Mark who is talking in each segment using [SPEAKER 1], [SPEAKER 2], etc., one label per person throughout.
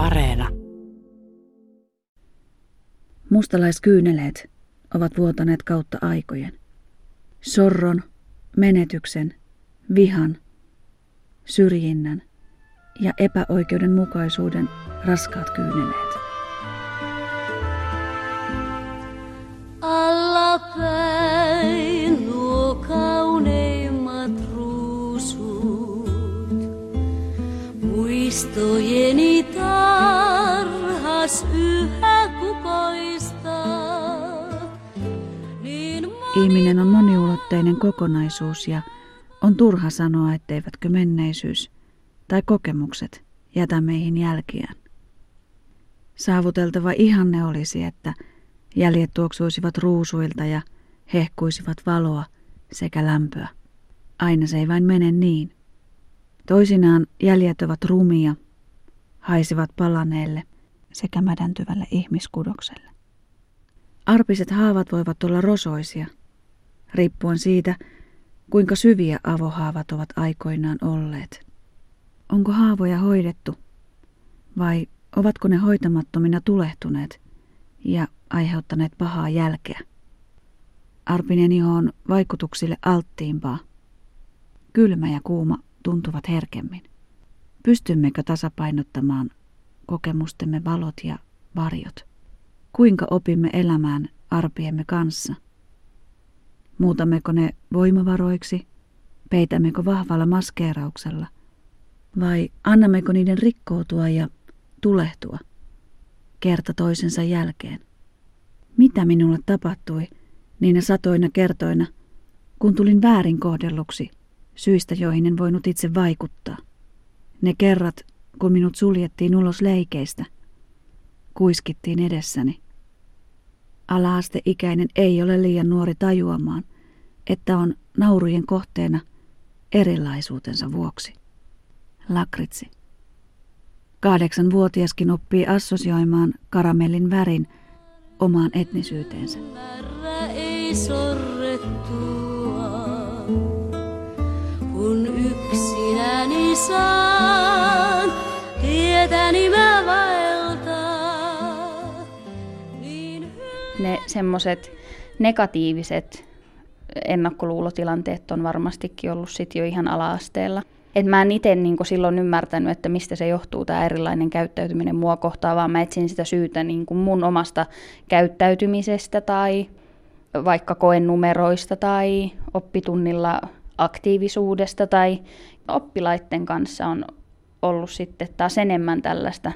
[SPEAKER 1] Areena.
[SPEAKER 2] Mustalaiskyyneleet ovat vuotaneet kautta aikojen. Sorron, menetyksen, vihan, syrjinnän ja epäoikeudenmukaisuuden raskaat kyyneleet.
[SPEAKER 3] Alla päin nuo kauneimmat ruusut, muistojeni tarhas yhä. Niin
[SPEAKER 2] Ihminen on moniulotteinen kokonaisuus ja on turha sanoa, etteivätkö menneisyys tai kokemukset jätä meihin jälkiään. Saavuteltava ihanne olisi, että jäljet tuoksuisivat ruusuilta ja hehkuisivat valoa sekä lämpöä. Aina se ei vain mene niin. Toisinaan jäljet ovat rumia, haisivat palaneelle sekä mädäntyvälle ihmiskudokselle. Arpiset haavat voivat olla rosoisia, riippuen siitä, kuinka syviä avohaavat ovat aikoinaan olleet. Onko haavoja hoidettu vai ovatko ne hoitamattomina tulehtuneet ja aiheuttaneet pahaa jälkeä? Arpinen iho on vaikutuksille alttiimpaa. Kylmä ja kuuma tuntuvat herkemmin. Pystymmekö tasapainottamaan kokemustemme valot ja varjot? Kuinka opimme elämään arpiemme kanssa? Muutammeko ne voimavaroiksi? Peitämmekö vahvalla maskeerauksella? Vai annammeko niiden rikkoutua ja tulehtua kerta toisensa jälkeen? Mitä minulle tapahtui niinä satoina kertoina, kun tulin väärin kohdelluksi syistä, joihin en voinut itse vaikuttaa? Ne kerrat, kun minut suljettiin ulos leikeistä, kuiskittiin edessäni. Alaasteikäinen ei ole liian nuori tajuamaan, että on naurujen kohteena erilaisuutensa vuoksi. Lakritsi. Kahdeksanvuotiaskin oppii assosioimaan karamellin värin omaan etnisyyteensä.
[SPEAKER 3] ei sorrettua, kun yksinäni saan Niin
[SPEAKER 4] ne semmoiset negatiiviset ennakkoluulotilanteet on varmastikin ollut sit jo ihan ala-asteella. Et mä en itse niin silloin ymmärtänyt, että mistä se johtuu tämä erilainen käyttäytyminen mua kohtaan, vaan mä etsin sitä syytä niin mun omasta käyttäytymisestä tai vaikka koenumeroista tai oppitunnilla aktiivisuudesta tai oppilaiden kanssa on ollut sitten taas enemmän tällaista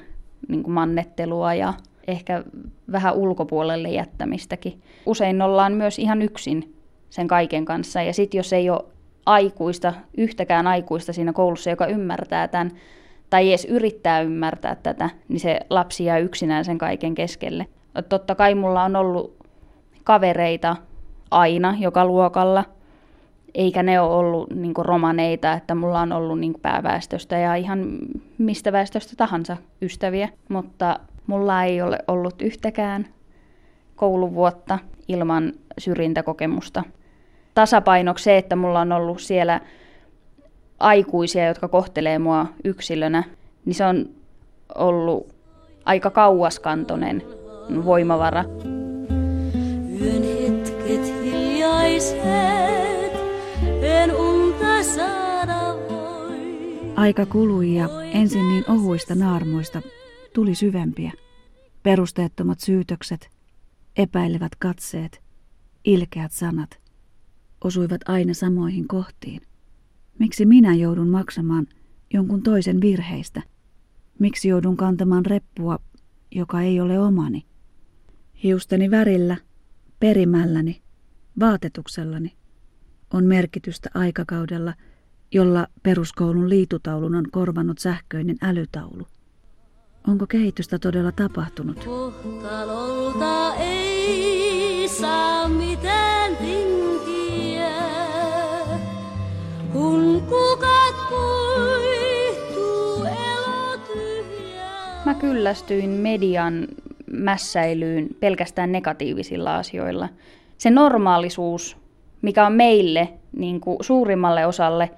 [SPEAKER 4] niin mannettelua ja ehkä vähän ulkopuolelle jättämistäkin. Usein ollaan myös ihan yksin sen kaiken kanssa ja sitten jos ei ole aikuista, yhtäkään aikuista siinä koulussa, joka ymmärtää tämän tai edes yrittää ymmärtää tätä, niin se lapsi jää yksinään sen kaiken keskelle. Totta kai mulla on ollut kavereita aina joka luokalla, eikä ne ole ollut niin romaneita, että mulla on ollut niin pääväestöstä ja ihan mistä väestöstä tahansa ystäviä, mutta mulla ei ole ollut yhtäkään kouluvuotta ilman syrjintäkokemusta. Tasapainoksi se, että mulla on ollut siellä aikuisia, jotka kohtelee mua yksilönä, niin se on ollut aika kauaskantoinen voimavara.
[SPEAKER 3] yön hetket hiljaiset,
[SPEAKER 2] Aika kului ja ensin niin ohuista naarmuista tuli syvempiä. Perusteettomat syytökset, epäilevät katseet, ilkeät sanat – osuivat aina samoihin kohtiin. Miksi minä joudun maksamaan jonkun toisen virheistä? Miksi joudun kantamaan reppua, joka ei ole omani? Hiusteni värillä, perimälläni, vaatetuksellani on merkitystä aikakaudella, jolla peruskoulun liitutaulun on korvannut sähköinen älytaulu. Onko kehitystä todella tapahtunut?
[SPEAKER 3] Kohtalolta ei saa mitään tinkiä, kun kukat kuihtuu.
[SPEAKER 4] Mä kyllästyin median mässäilyyn pelkästään negatiivisilla asioilla. Se normaalisuus, mikä on meille niin kuin suurimmalle osalle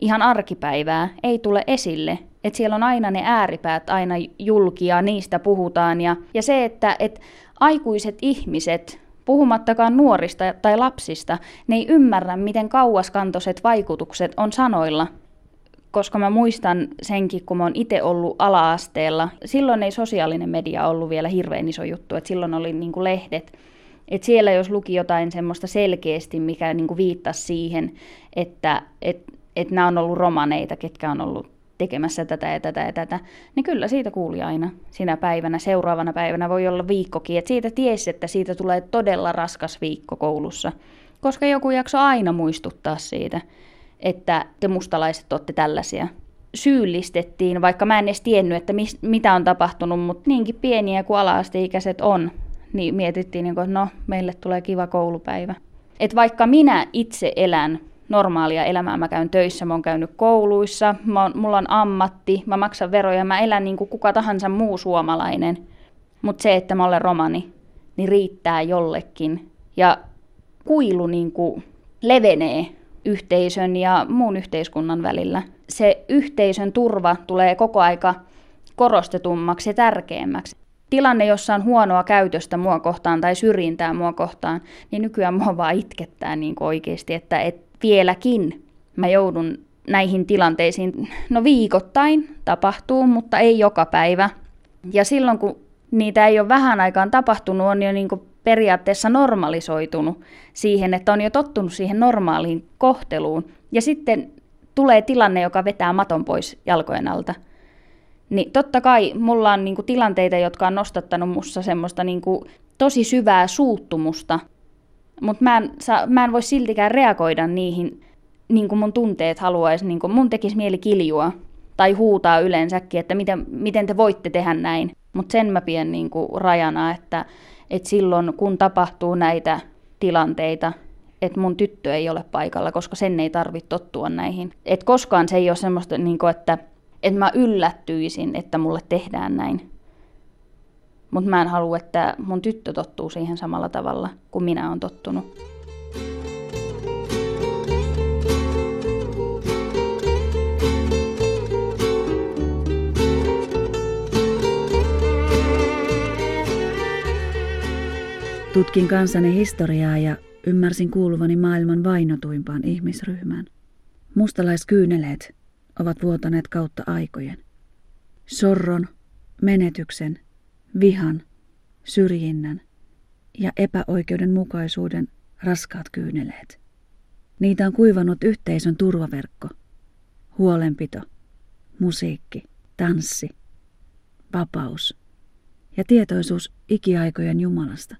[SPEAKER 4] ihan arkipäivää, ei tule esille Että siellä on aina ne ääripäät aina julkia, niistä puhutaan. Ja, ja se, että et aikuiset ihmiset, puhumattakaan nuorista tai lapsista, ne ei ymmärrä, miten kauaskantoiset vaikutukset on sanoilla. Koska mä muistan senkin, kun mä oon itse ollut ala-asteella. Silloin ei sosiaalinen media ollut vielä hirveän iso juttu, että silloin oli niin kuin lehdet. Et siellä jos luki jotain semmoista selkeästi, mikä niin kuin viittasi siihen, että et, et nämä on ollut romaneita, ketkä on ollut tekemässä tätä ja tätä ja tätä, niin kyllä siitä kuuli aina sinä päivänä. Seuraavana päivänä voi olla viikkokin, että siitä tiesi, että siitä tulee todella raskas viikko koulussa, koska joku jakso aina muistuttaa siitä, että te mustalaiset olette tällaisia. Syyllistettiin, vaikka mä en edes tiennyt, että mis, mitä on tapahtunut, mutta niinkin pieniä kuin ala-asteikäiset on, niin mietittiin, niin että no, meille tulee kiva koulupäivä. Et vaikka minä itse elän normaalia elämää. Mä käyn töissä, mä oon käynyt kouluissa, mä oon, mulla on ammatti, mä maksan veroja, mä elän niin kuin kuka tahansa muu suomalainen. Mutta se, että mä olen romani, niin riittää jollekin. Ja kuilu niin kuin levenee yhteisön ja muun yhteiskunnan välillä. Se yhteisön turva tulee koko aika korostetummaksi ja tärkeämmäksi. Tilanne, jossa on huonoa käytöstä mua kohtaan tai syrjintää mua kohtaan, niin nykyään mua vaan itkettää niin oikeasti, että et vieläkin mä joudun näihin tilanteisiin, no viikoittain tapahtuu, mutta ei joka päivä. Ja silloin kun niitä ei ole vähän aikaan tapahtunut, on jo niin periaatteessa normalisoitunut siihen, että on jo tottunut siihen normaaliin kohteluun. Ja sitten tulee tilanne, joka vetää maton pois jalkojen alta. Niin totta kai mulla on niinku tilanteita, jotka on nostattanut mussa semmoista niinku tosi syvää suuttumusta mutta mä, en, mä en voi siltikään reagoida niihin, niin kuin mun tunteet haluaisi. Niin kuin mun tekisi mieli kiljua tai huutaa yleensäkin, että miten, miten te voitte tehdä näin. Mutta sen mä pidän niin kuin rajana, että, että silloin kun tapahtuu näitä tilanteita, että mun tyttö ei ole paikalla, koska sen ei tarvitse tottua näihin. Et koskaan se ei ole semmoista, niin kuin, että, että mä yllättyisin, että mulle tehdään näin. Mutta mä en halua, että mun tyttö tottuu siihen samalla tavalla kuin minä olen tottunut.
[SPEAKER 2] Tutkin kansani historiaa ja ymmärsin kuuluvani maailman vainotuimpaan ihmisryhmään. Mustalaiskyyneleet ovat vuotaneet kautta aikojen. Sorron, menetyksen vihan, syrjinnän ja epäoikeudenmukaisuuden raskaat kyyneleet. Niitä on kuivannut yhteisön turvaverkko, huolenpito, musiikki, tanssi, vapaus ja tietoisuus ikiaikojen Jumalasta.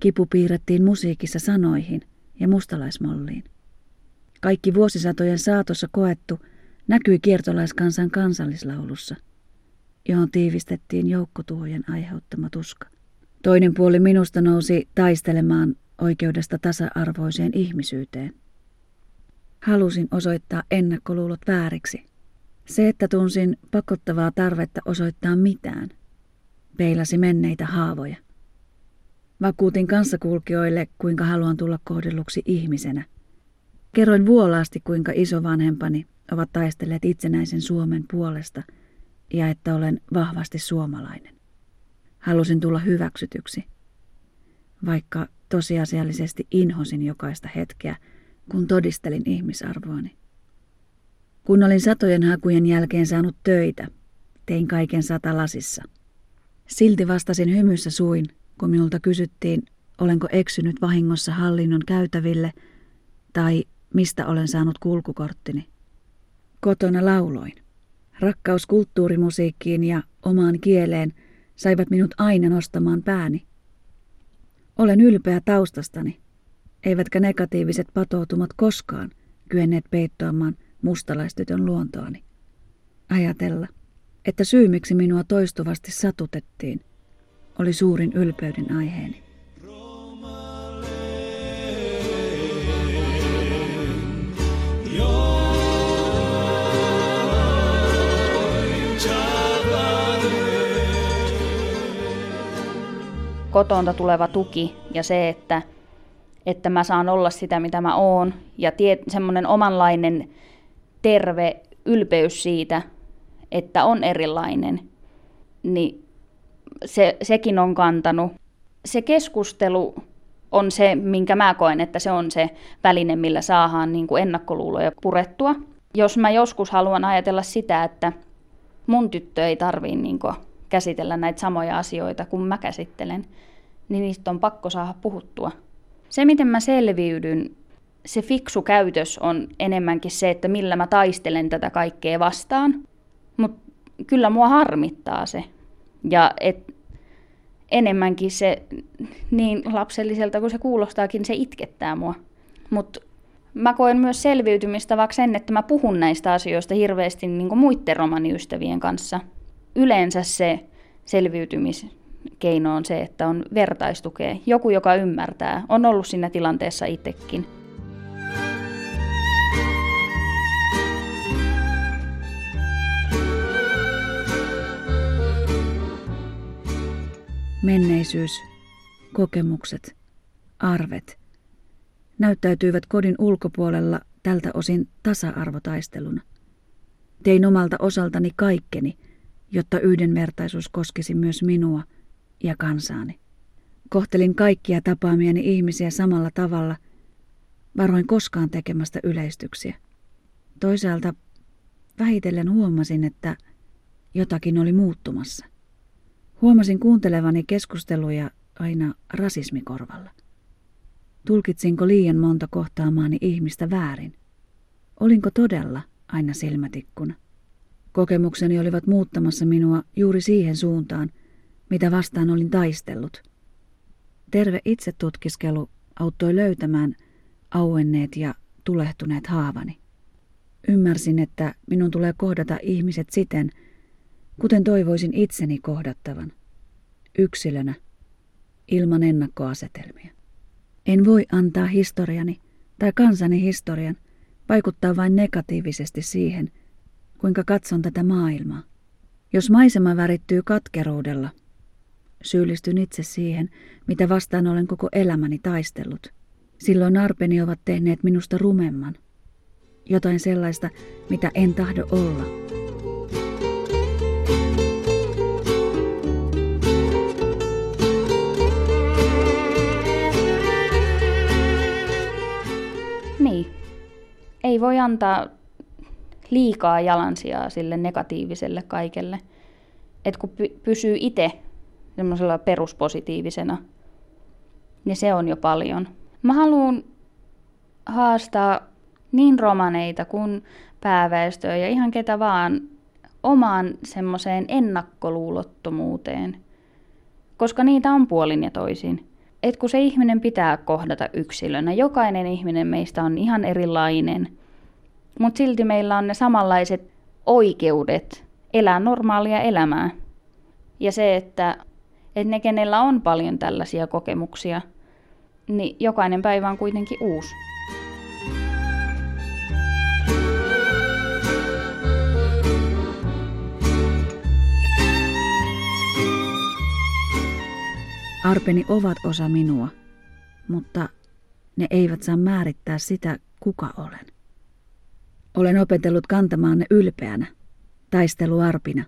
[SPEAKER 2] Kipu piirrettiin musiikissa sanoihin ja mustalaismolliin. Kaikki vuosisatojen saatossa koettu näkyi kiertolaiskansan kansallislaulussa – johon tiivistettiin joukkotuhojen aiheuttama tuska. Toinen puoli minusta nousi taistelemaan oikeudesta tasa-arvoiseen ihmisyyteen. Halusin osoittaa ennakkoluulot vääriksi. Se, että tunsin pakottavaa tarvetta osoittaa mitään, peilasi menneitä haavoja. Vakuutin kanssakulkijoille, kuinka haluan tulla kohdelluksi ihmisenä. Kerroin vuolaasti, kuinka isovanhempani ovat taistelleet itsenäisen Suomen puolesta – ja että olen vahvasti suomalainen. Halusin tulla hyväksytyksi, vaikka tosiasiallisesti inhosin jokaista hetkeä, kun todistelin ihmisarvoani. Kun olin satojen hakujen jälkeen saanut töitä, tein kaiken satalasissa. Silti vastasin hymyssä suin, kun minulta kysyttiin, olenko eksynyt vahingossa hallinnon käytäville tai mistä olen saanut kulkukorttini. Kotona lauloin. Rakkaus kulttuurimusiikkiin ja omaan kieleen saivat minut aina nostamaan pääni. Olen ylpeä taustastani, eivätkä negatiiviset patoutumat koskaan kyenneet peittoamaan mustalaistytön luontoani. Ajatella, että syy miksi minua toistuvasti satutettiin, oli suurin ylpeyden aiheeni.
[SPEAKER 4] Kotonta tuleva tuki ja se, että, että mä saan olla sitä, mitä mä oon. Ja semmoinen omanlainen terve ylpeys siitä, että on erilainen, niin se, sekin on kantanut. Se keskustelu on se, minkä mä koen, että se on se väline, millä saadaan niin kuin ennakkoluuloja purettua. Jos mä joskus haluan ajatella sitä, että mun tyttö ei tarvii niin kuin käsitellä näitä samoja asioita kuin mä käsittelen, niin niistä on pakko saada puhuttua. Se, miten mä selviydyn, se fiksu käytös on enemmänkin se, että millä mä taistelen tätä kaikkea vastaan. Mutta kyllä mua harmittaa se. Ja et enemmänkin se, niin lapselliselta kuin se kuulostaakin, se itkettää mua. Mutta mä koen myös selviytymistä vaikka sen, että mä puhun näistä asioista hirveästi niin muiden romaniystävien kanssa. Yleensä se selviytymiskeino on se, että on vertaistukea. Joku, joka ymmärtää, on ollut siinä tilanteessa itsekin.
[SPEAKER 2] Menneisyys, kokemukset, arvet näyttäytyivät kodin ulkopuolella tältä osin tasa-arvotaisteluna. Tein omalta osaltani kaikkeni, jotta yhdenvertaisuus koskisi myös minua ja kansaani. Kohtelin kaikkia tapaamieni ihmisiä samalla tavalla, varoin koskaan tekemästä yleistyksiä. Toisaalta vähitellen huomasin, että jotakin oli muuttumassa. Huomasin kuuntelevani keskusteluja aina rasismikorvalla. Tulkitsinko liian monta kohtaamaani ihmistä väärin? Olinko todella aina silmätikkuna? Kokemukseni olivat muuttamassa minua juuri siihen suuntaan, mitä vastaan olin taistellut. Terve itsetutkiskelu auttoi löytämään auenneet ja tulehtuneet haavani. Ymmärsin, että minun tulee kohdata ihmiset siten, kuten toivoisin itseni kohdattavan, yksilönä, ilman ennakkoasetelmia. En voi antaa historiani tai kansani historian vaikuttaa vain negatiivisesti siihen, kuinka katson tätä maailmaa. Jos maisema värittyy katkeruudella, syyllistyn itse siihen, mitä vastaan olen koko elämäni taistellut. Silloin arpeni ovat tehneet minusta rumemman. Jotain sellaista, mitä en tahdo olla.
[SPEAKER 4] ei voi antaa liikaa jalansijaa sille negatiiviselle kaikelle. Et kun py- pysyy itse semmoisella peruspositiivisena, niin se on jo paljon. Mä haluan haastaa niin romaneita kuin pääväestöä ja ihan ketä vaan omaan semmoiseen ennakkoluulottomuuteen, koska niitä on puolin ja toisin et kun se ihminen pitää kohdata yksilönä, jokainen ihminen meistä on ihan erilainen, mutta silti meillä on ne samanlaiset oikeudet elää normaalia elämää. Ja se, että, että ne, kenellä on paljon tällaisia kokemuksia, niin jokainen päivä on kuitenkin uusi.
[SPEAKER 2] Arpeni ovat osa minua, mutta ne eivät saa määrittää sitä, kuka olen. Olen opetellut kantamaan ne ylpeänä, taisteluarpina.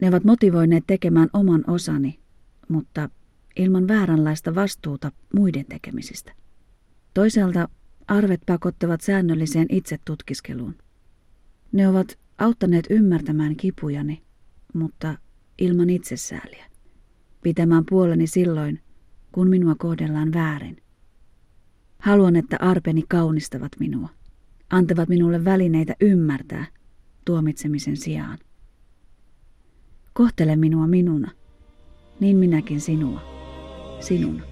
[SPEAKER 2] Ne ovat motivoineet tekemään oman osani, mutta ilman vääränlaista vastuuta muiden tekemisistä. Toisaalta arvet pakottavat säännölliseen itsetutkiskeluun. Ne ovat auttaneet ymmärtämään kipujani, mutta ilman itsesääliä pitämään puoleni silloin, kun minua kohdellaan väärin. Haluan, että arpeni kaunistavat minua, antavat minulle välineitä ymmärtää tuomitsemisen sijaan. Kohtele minua minuna, niin minäkin sinua, sinuna.